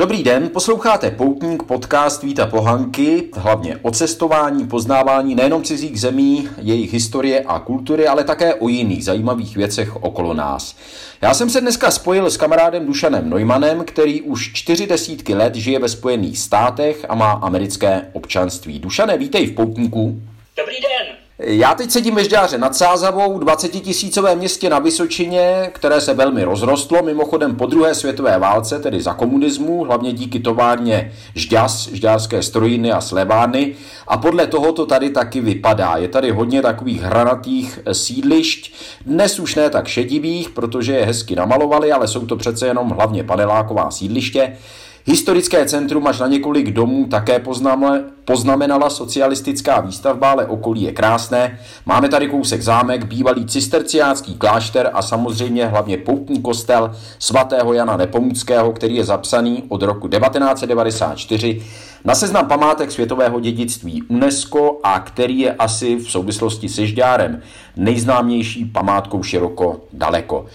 Dobrý den, posloucháte Poutník, podcast Víta Pohanky, hlavně o cestování, poznávání nejenom cizích zemí, jejich historie a kultury, ale také o jiných zajímavých věcech okolo nás. Já jsem se dneska spojil s kamarádem Dušanem Neumannem, který už čtyři desítky let žije ve Spojených státech a má americké občanství. Dušane, vítej v Poutníku. Dobrý den. Já teď sedím ve Žďáře nad Sázavou, 20 tisícové městě na Vysočině, které se velmi rozrostlo, mimochodem po druhé světové válce, tedy za komunismu, hlavně díky továrně Žďas, žďárské strojiny a slevárny. A podle toho to tady taky vypadá. Je tady hodně takových hranatých sídlišť, dnes už ne tak šedivých, protože je hezky namalovali, ale jsou to přece jenom hlavně paneláková sídliště. Historické centrum až na několik domů také poznamenala socialistická výstavba, ale okolí je krásné. Máme tady kousek zámek, bývalý cisterciácký klášter a samozřejmě hlavně poutní kostel svatého Jana Nepomuckého, který je zapsaný od roku 1994 na seznam památek světového dědictví UNESCO a který je asi v souvislosti se Žďárem nejznámější památkou široko daleko.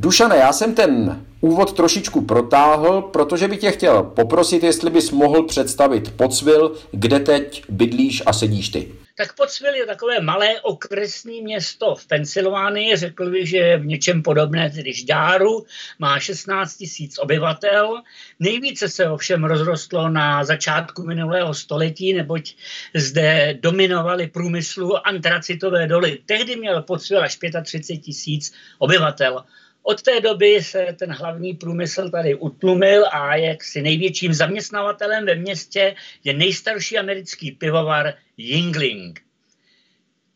Dušane, já jsem ten úvod trošičku protáhl, protože bych tě chtěl poprosit, jestli bys mohl představit Pocvil, kde teď bydlíš a sedíš ty. Tak Pocvil je takové malé okresní město v Pensylvánii, řekl bych, že je v něčem podobné tedy Žďáru, má 16 tisíc obyvatel. Nejvíce se ovšem rozrostlo na začátku minulého století, neboť zde dominovaly průmyslu antracitové doly. Tehdy měl Pocvil až 35 tisíc obyvatel. Od té doby se ten hlavní průmysl tady utlumil a si největším zaměstnavatelem ve městě je nejstarší americký pivovar Yingling.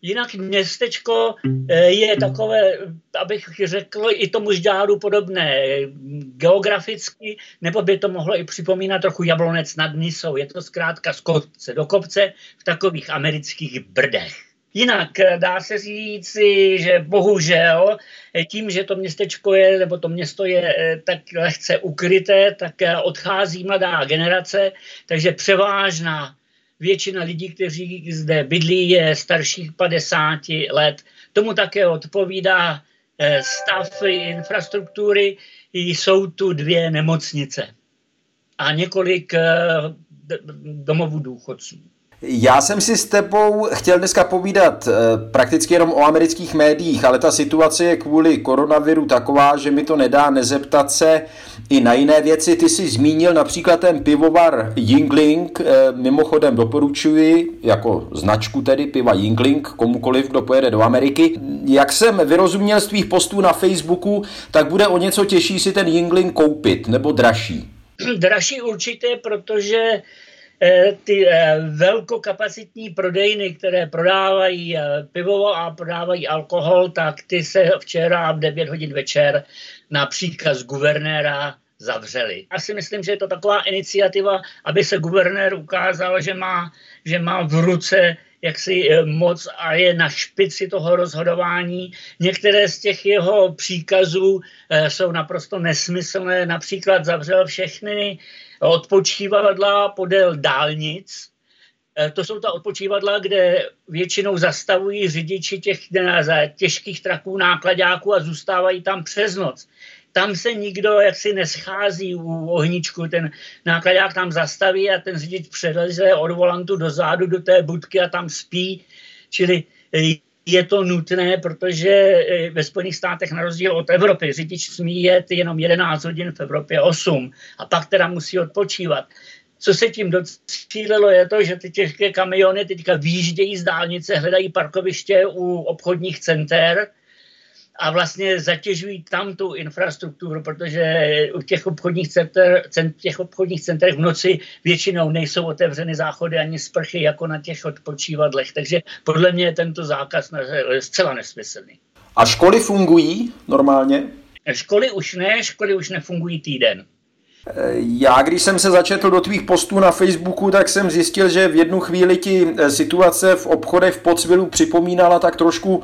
Jinak městečko eh, je takové, abych řekl, i tomu žďáru podobné geograficky, nebo by to mohlo i připomínat trochu jablonec nad Nisou. Je to zkrátka z kopce do kopce v takových amerických brdech. Jinak eh, dá se říci, že bohužel eh, tím, že to městečko je, nebo to město je eh, tak lehce ukryté, tak odchází mladá generace, takže převážná většina lidí, kteří zde bydlí, je starších 50 let. Tomu také odpovídá stav infrastruktury. Jsou tu dvě nemocnice a několik domovů důchodců. Já jsem si s tebou chtěl dneska povídat eh, prakticky jenom o amerických médiích, ale ta situace je kvůli koronaviru taková, že mi to nedá nezeptat se i na jiné věci. Ty jsi zmínil například ten pivovar Yingling, eh, mimochodem doporučuji jako značku tedy piva Yingling komukoliv, kdo pojede do Ameriky. Jak jsem vyrozuměl z tvých postů na Facebooku, tak bude o něco těžší si ten Yingling koupit, nebo dražší? Dražší určitě, protože ty eh, velkokapacitní prodejny, které prodávají eh, pivo a prodávají alkohol, tak ty se včera v 9 hodin večer na příkaz guvernéra zavřeli. Já si myslím, že je to taková iniciativa, aby se guvernér ukázal, že má, že má v ruce jaksi moc a je na špici toho rozhodování. Některé z těch jeho příkazů jsou naprosto nesmyslné. Například zavřel všechny odpočívadla podél dálnic. Eh, to jsou ta odpočívadla, kde většinou zastavují řidiči těch těžkých traků, nákladáků a zůstávají tam přes noc. Tam se nikdo jaksi neschází u ohničku, ten nákladák tam zastaví a ten řidič přeleze od volantu do zádu do té budky a tam spí. Čili eh, je to nutné, protože eh, ve Spojených státech na rozdíl od Evropy řidič smí jet jenom 11 hodin, v Evropě 8 a pak teda musí odpočívat. Co se tím docílilo je to, že ty těžké kamiony teďka výjíždějí z dálnice, hledají parkoviště u obchodních center, a vlastně zatěžují tam tu infrastrukturu, protože u těch obchodních, center, cent, těch obchodních centrech v noci většinou nejsou otevřeny záchody ani sprchy jako na těch odpočívadlech. Takže podle mě je tento zákaz zcela nesmyslný. A školy fungují normálně? Školy už ne, školy už nefungují týden. Já, když jsem se začetl do tvých postů na Facebooku, tak jsem zjistil, že v jednu chvíli ti eh, situace v obchodech v Pocvilu připomínala tak trošku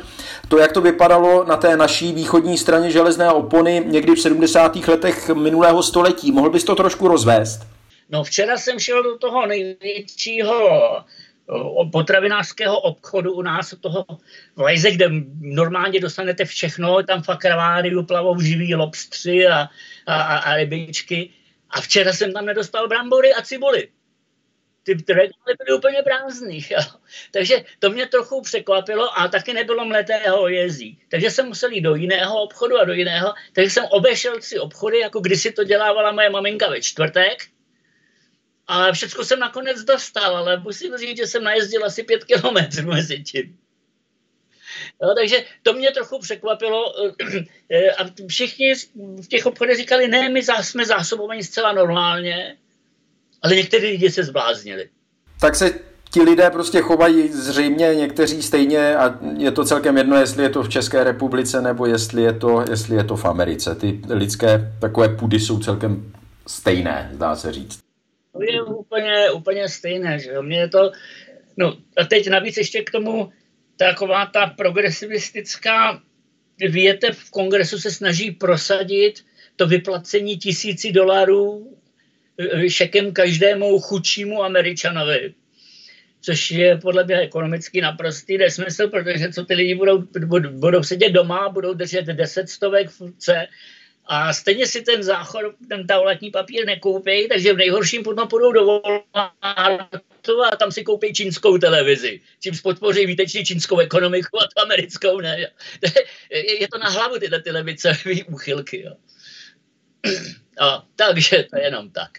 to, jak to vypadalo na té naší východní straně železné opony někdy v 70. letech minulého století. Mohl bys to trošku rozvést? No včera jsem šel do toho největšího potravinářského obchodu u nás, toho Vajze, kde normálně dostanete všechno, tam v akváriu plavou živí lobstři a, a, a rybičky A včera jsem tam nedostal brambory a cibuly. Ty regály byly úplně prázdný. Jo. Takže to mě trochu překvapilo a taky nebylo mletého jezí. Takže jsem musel jít do jiného obchodu a do jiného. Takže jsem obešel tři obchody, jako kdysi to dělávala moje maminka ve čtvrtek. A všechno jsem nakonec dostal, ale musím říct, že jsem najezdil asi pět kilometrů mezi tím. Jo, takže to mě trochu překvapilo eh, a všichni v těch obchodech říkali, ne, my jsme zásobovaní zcela normálně, ale někteří lidi se zbláznili. Tak se ti lidé prostě chovají zřejmě někteří stejně a je to celkem jedno, jestli je to v České republice nebo jestli je to, jestli je to v Americe. Ty lidské takové půdy jsou celkem stejné, zdá se říct. To je úplně, úplně stejné, že jo. Mně je to, no a teď navíc ještě k tomu taková ta progresivistická větev v kongresu se snaží prosadit to vyplacení tisíci dolarů eh, šekem každému chudšímu američanovi. Což je podle mě ekonomicky naprostý nesmysl, protože co ty lidi budou, budou sedět doma, budou držet deset stovek v a stejně si ten záchod, ten toaletní papír nekoupí, takže v nejhorším potom půjdou do Walmartu a tam si koupí čínskou televizi. Čím podpoří výtečně čínskou ekonomiku a tu americkou ne. Je to na hlavu tyhle ty úchylky. Jo. A, takže to je jenom tak.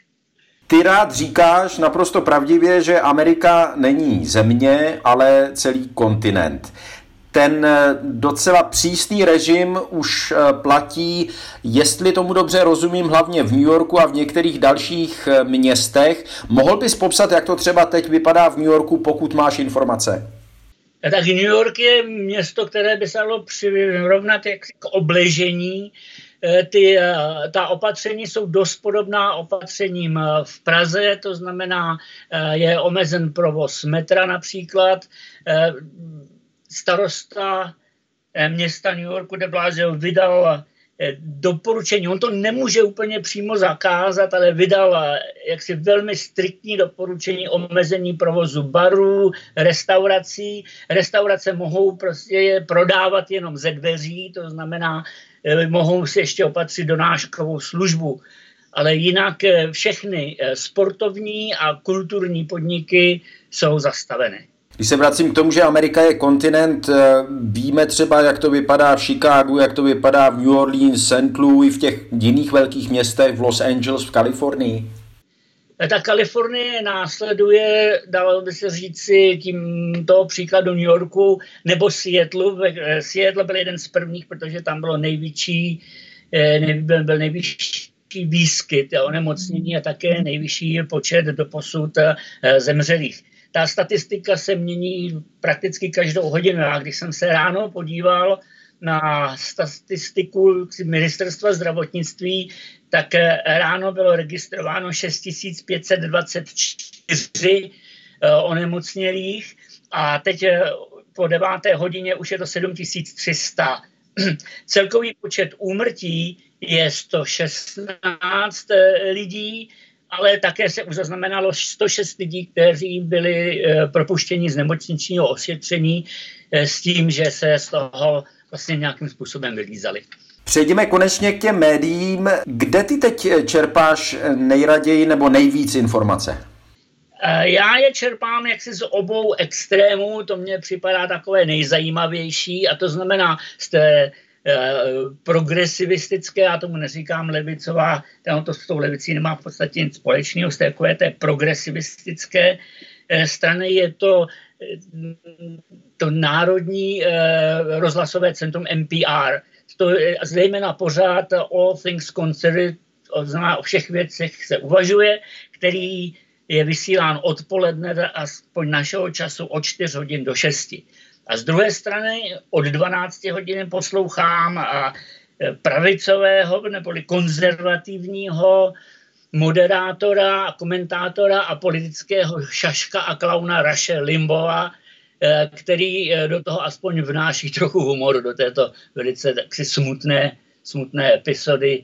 Ty rád říkáš naprosto pravdivě, že Amerika není země, ale celý kontinent ten eh, docela přísný režim už eh, platí, jestli tomu dobře rozumím, hlavně v New Yorku a v některých dalších eh, městech. Mohl bys popsat, jak to třeba teď vypadá v New Yorku, pokud máš informace? Tak New York je město, které by se dalo přirovnat k obležení. Ty, ta opatření jsou dost podobná opatřením v Praze, to znamená, je omezen provoz metra například, starosta eh, města New Yorku de Blasio vydal eh, doporučení. On to nemůže úplně přímo zakázat, ale vydal eh, jaksi velmi striktní doporučení omezení provozu barů, restaurací. Restaurace mohou prostě prodávat jenom ze dveří, to znamená, mohou si ještě opatřit donáškovou službu. Ale jinak všechny sportovní a kulturní podniky jsou zastaveny. Když se vracím k tomu, že Amerika je kontinent, eh, víme třeba, jak to vypadá v Chicagu, jak to vypadá v New Orleans, St. Louis, v těch jiných velkých městech, v Los Angeles, v Kalifornii? Eh, ta Kalifornie následuje, dalo by se říci, tímto příkladu New Yorku nebo Seattle. Eh, Seattle byl jeden z prvních, protože tam bylo největší, byl, byl nejvyšší výskyt onemocnění a také nejvyšší počet doposud zemřelých ta statistika se mění prakticky každou hodinu. Já když jsem se ráno podíval na statistiku ministerstva zdravotnictví, tak eh, ráno bylo registrováno 6524 eh, onemocnělých a teď eh, po deváté hodině už je to 7300. Celkový počet úmrtí je 116 lidí, ale také se už zaznamenalo 106 lidí, kteří byli eh, propuštěni z nemocničního osvědčení eh, s tím, že se z toho vlastně nějakým způsobem vylízali. Přejdeme konečně k těm médiím. Kde ty teď čerpáš nejraději nebo nejvíc informace? Eh, já je čerpám jaksi z obou extrémů, to mně připadá takové nejzajímavější a to znamená z té Eh, progresivistické, já tomu neříkám levicová, to s tou levicí nemá v podstatě nic společného, z takové té progresivistické eh, strany je to eh, to národní rozhlasové centrum NPR. To je zejména pořád All Things Considered, znamená o všech věcech se uvažuje, který je vysílán odpoledne aspoň našeho času od 4 hodin do 6. A z druhé strany od 12 hodin poslouchám a e, pravicového neboli konzervativního moderátora, komentátora a politického šaška a klauna Raše Limbova, e, který e, do toho aspoň vnáší trochu humoru do této velice smutné, smutné epizody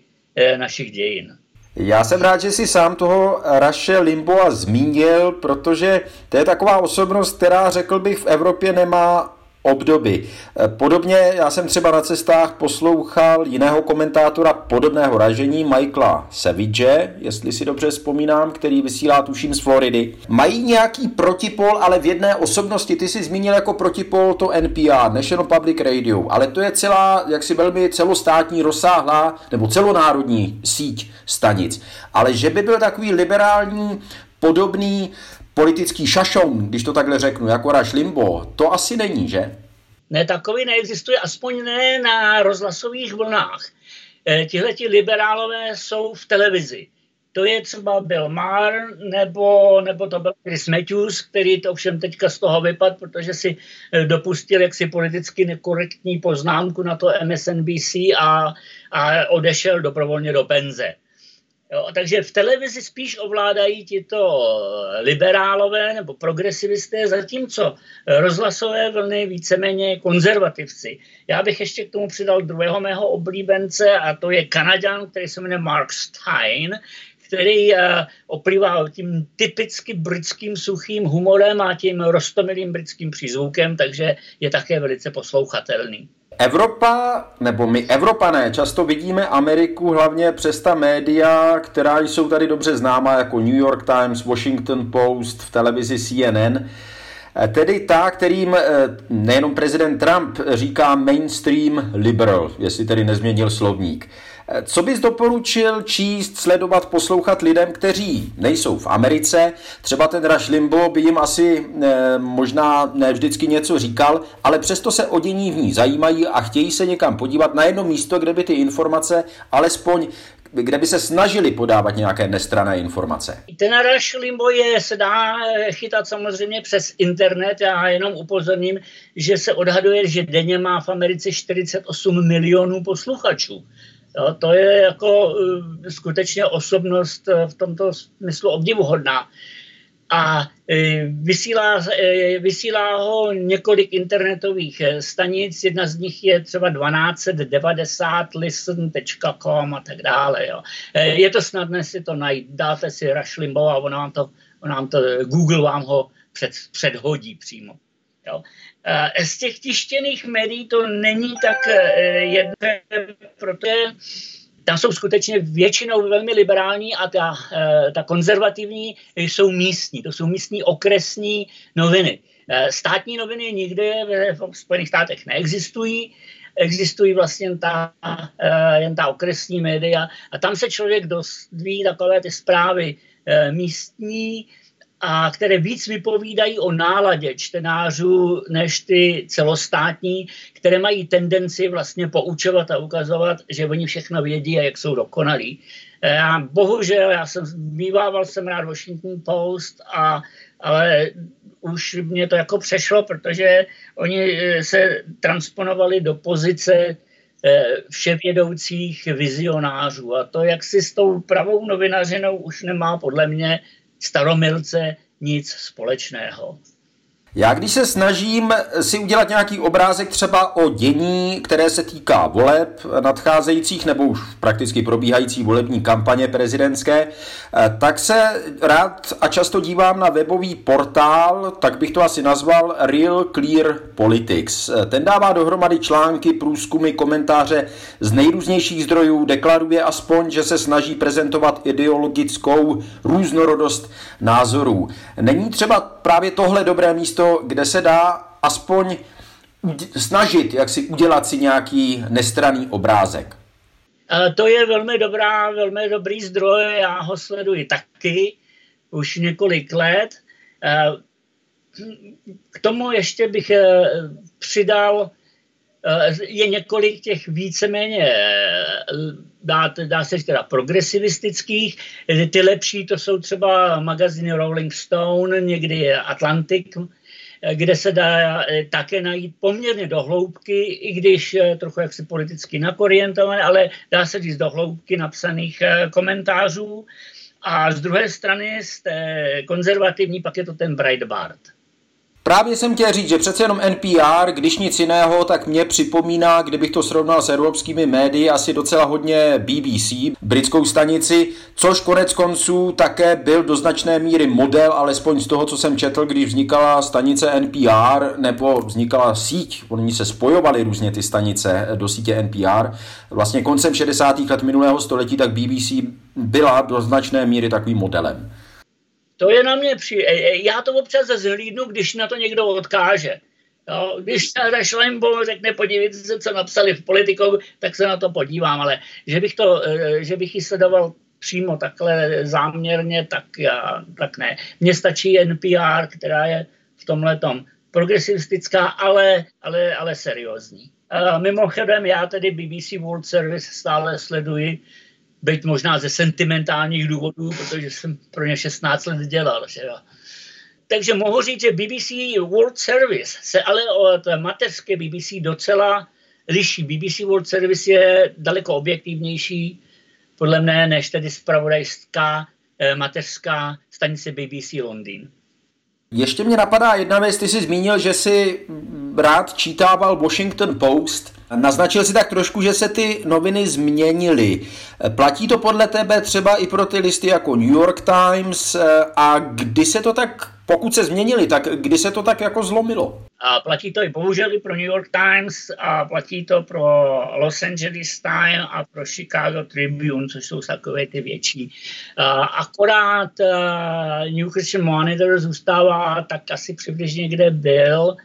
našich dějin. Já jsem rád, že si sám toho Raše Limboa zmínil, protože to je taková osobnost, která řekl bych v Evropě nemá obdoby. Podobně já jsem třeba na cestách poslouchal jiného komentátora podobného ražení, Michaela Savage, jestli si dobře vzpomínám, který vysílá tuším z Floridy. Mají nějaký protipol, ale v jedné osobnosti, ty jsi zmínil jako protipol to NPR, National Public Radio, ale to je celá, jak si velmi celostátní, rozsáhlá nebo celonárodní síť stanic. Ale že by byl takový liberální, podobný politický šašoun, když to takhle řeknu, jako Rush Limbo, to asi není, že? Ne, takový neexistuje, aspoň ne na rozhlasových vlnách. Eh, tihleti liberálové jsou v televizi. To je třeba Bill Maher, nebo, nebo to byl Chris Matthews, který to všem teďka z toho vypad, protože si eh, dopustil jaksi politicky nekorektní poznámku na to MSNBC a, a odešel dobrovolně do penze. Jo, takže v televizi spíš ovládají tito liberálové nebo progresivisté, zatímco rozhlasové vlny víceméně konzervativci. Já bych ještě k tomu přidal druhého mého oblíbence a to je Kanaďan, který se jmenuje Mark Stein, který uh, oplývá tím typicky britským suchým humorem a tím rostomilým britským přízvukem, takže je také velice poslouchatelný. Evropa, nebo my Evropané, často vidíme Ameriku hlavně přes ta média, která jsou tady dobře známá jako New York Times, Washington Post, v televizi CNN. Tedy ta, kterým eh, nejenom prezident Trump říká mainstream liberal, jestli tedy nezměnil slovník. Co bys doporučil číst, sledovat, poslouchat lidem, kteří nejsou v Americe? Třeba ten Rush Limbo by jim asi e, možná ne vždycky něco říkal, ale přesto se o dění v ní zajímají a chtějí se někam podívat na jedno místo, kde by ty informace alespoň kde by se snažili podávat nějaké nestrané informace. Ten Rush Limbo je, se dá eh, chytat samozřejmě přes internet. Já jenom upozorním, že se odhaduje, že denně má v Americe 48 milionů posluchačů. Jo, to je jako uh, skutečně osobnost uh, v tomto smyslu obdivuhodná. A uh, vysílá, vysílá ho několik internetových stanic, jedna z nich je třeba 1290 listen.com a tak dále. Jo. Je to snadné si to najít, dáte si Rush Limbo a on vám to, on vám to Google vám ho před, předhodí přímo. Jo. Z těch tištěných médií to není tak eh, jedné, protože tam jsou skutečně většinou velmi liberální a ta, eh, ta konzervativní jsou místní. To jsou místní okresní noviny. Eh, státní noviny nikde v Spojených státech neexistují, existují vlastně ta, jen ta okresní média a tam se člověk dozví takové ty zprávy místní, a které víc vypovídají o náladě čtenářů než ty celostátní, které mají tendenci vlastně poučovat a ukazovat, že oni všechno vědí a jak jsou dokonalí. Já, bohužel, já jsem bývával jsem rád Washington Post, a, ale už mě to jako přešlo, protože oni eh, se transponovali do pozice eh, vševědoucích vizionářů. A to, jak si s tou pravou novinařinou už nemá podle mě staromilce nic společného. Já když se snažím si udělat nějaký obrázek třeba o dění, které se týká voleb nadcházejících nebo už prakticky probíhající volební kampaně prezidentské, eh, tak se rád a často dívám na webový portál, tak bych to asi nazval Real Clear Politics. Eh, ten dává dohromady články, průzkumy, komentáře z nejrůznějších zdrojů, deklaruje aspoň, že se snaží prezentovat ideologickou různorodost názorů. Není třeba právě tohle dobré místo místo, kde se dá aspoň snažit, jak si udělat si nějaký nestraný obrázek. To je velmi dobrá, velmi dobrý zdroj, já ho sleduji taky už několik let. K tomu ještě bych eh, přidal, je několik těch víceméně, dá, dá se teda progresivistických, ty lepší to jsou třeba magazíny Rolling Stone, někdy Atlantic, kde se dá eh, také najít poměrně do hloubky, i když eh, trochu jaksi politicky nakorientované, ale dá se říct do hloubky napsaných eh, komentářů. A z druhé strany z té konzervativní pak je to ten Breitbart. Právě jsem chtěl říct, že přece jenom NPR, když nic jiného, tak mě připomíná, kdybych to srovnal s evropskými médii, asi docela hodně BBC, britskou stanici, což konec konců také byl do značné míry model, alespoň z toho, co jsem četl, když vznikala stanice NPR, nebo vznikala síť, oni se spojovali různě ty stanice do sítě NPR. Vlastně koncem 60. let minulého století, tak BBC byla do značné míry takovým modelem. To je na mě při... E, e, já to občas zhlídnu, když na to někdo odkáže. Jo, když se Šlembo řekne, podívejte se, co napsali v politikou, tak se na to podívám, ale že bych, to, e, že bych ji sledoval přímo takhle záměrně, tak, já, tak ne. Mně stačí NPR, která je v tomhle tom progresivistická, ale, ale, ale seriózní. A mimochodem, já tedy BBC World Service stále sleduji, být možná ze sentimentálních důvodů, protože jsem pro ně 16 let dělal. Že jo. Takže mohu říct, že BBC World Service se ale od mateřské BBC docela liší. BBC World Service je daleko objektivnější, podle mne, než tedy spravodajská eh, mateřská stanice BBC Londýn. Ještě mě napadá jedna věc, ty jsi zmínil, že jsi rád čítával Washington Post. Naznačil si tak trošku, že se ty noviny změnily. Platí to podle tebe třeba i pro ty listy jako New York Times a kdy se to tak, pokud se změnily, tak kdy se to tak jako zlomilo? A platí to i bohužel i pro New York Times a platí to pro Los Angeles Times a pro Chicago Tribune, což jsou takové ty větší. Akorát New Christian Monitor zůstává tak asi přibližně, kde byl,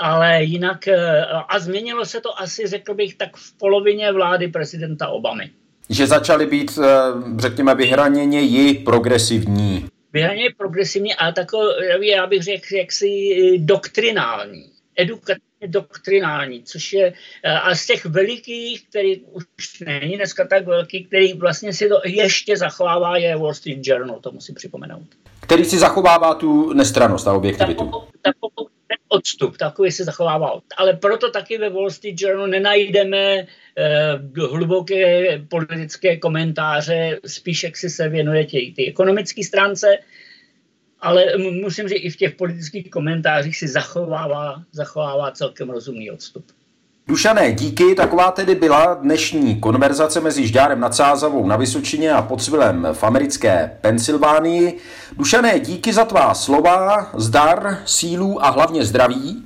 ale jinak, eh, a změnilo se to asi, řekl bych, tak v polovině vlády prezidenta Obamy. Že začaly být, eh, řekněme, vyhraněně progresivní. Vyhraněně progresivní, ale takový, já bych řekl, jaksi doktrinální, edukativně doktrinální, což je eh, a z těch velikých, který už není dneska tak velký, který vlastně si to ještě zachovává, je Wall Street Journal, to musím připomenout. Který si zachovává tu nestranost a objektivitu. Takovou, takovou odstup, takový se zachovával. Ale proto taky ve Wall Street Journal nenajdeme eh, hluboké politické komentáře, spíš jak si se věnuje tě, ty ekonomické stránce, ale musím říct, i v těch politických komentářích si zachovává, zachovává celkem rozumný odstup. Dušané, díky. Taková tedy byla dnešní konverzace mezi Žďárem nad Sázavou na Vysočině a Podsvilem v americké Pensylvánii. Dušané, díky za tvá slova, zdar, sílu a hlavně zdraví.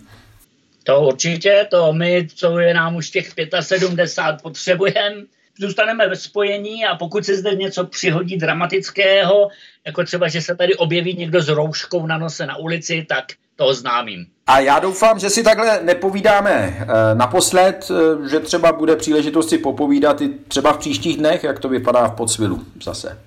To určitě, to my, co je nám už těch 75, potřebujeme. Zůstaneme ve spojení a pokud se zde něco přihodí dramatického, jako třeba, že se tady objeví někdo s rouškou na nose na ulici, tak to oznámím. A já doufám, že si takhle nepovídáme eh, naposled, eh, že třeba bude příležitost si popovídat i třeba v příštích dnech, jak to vypadá v podsvilu zase.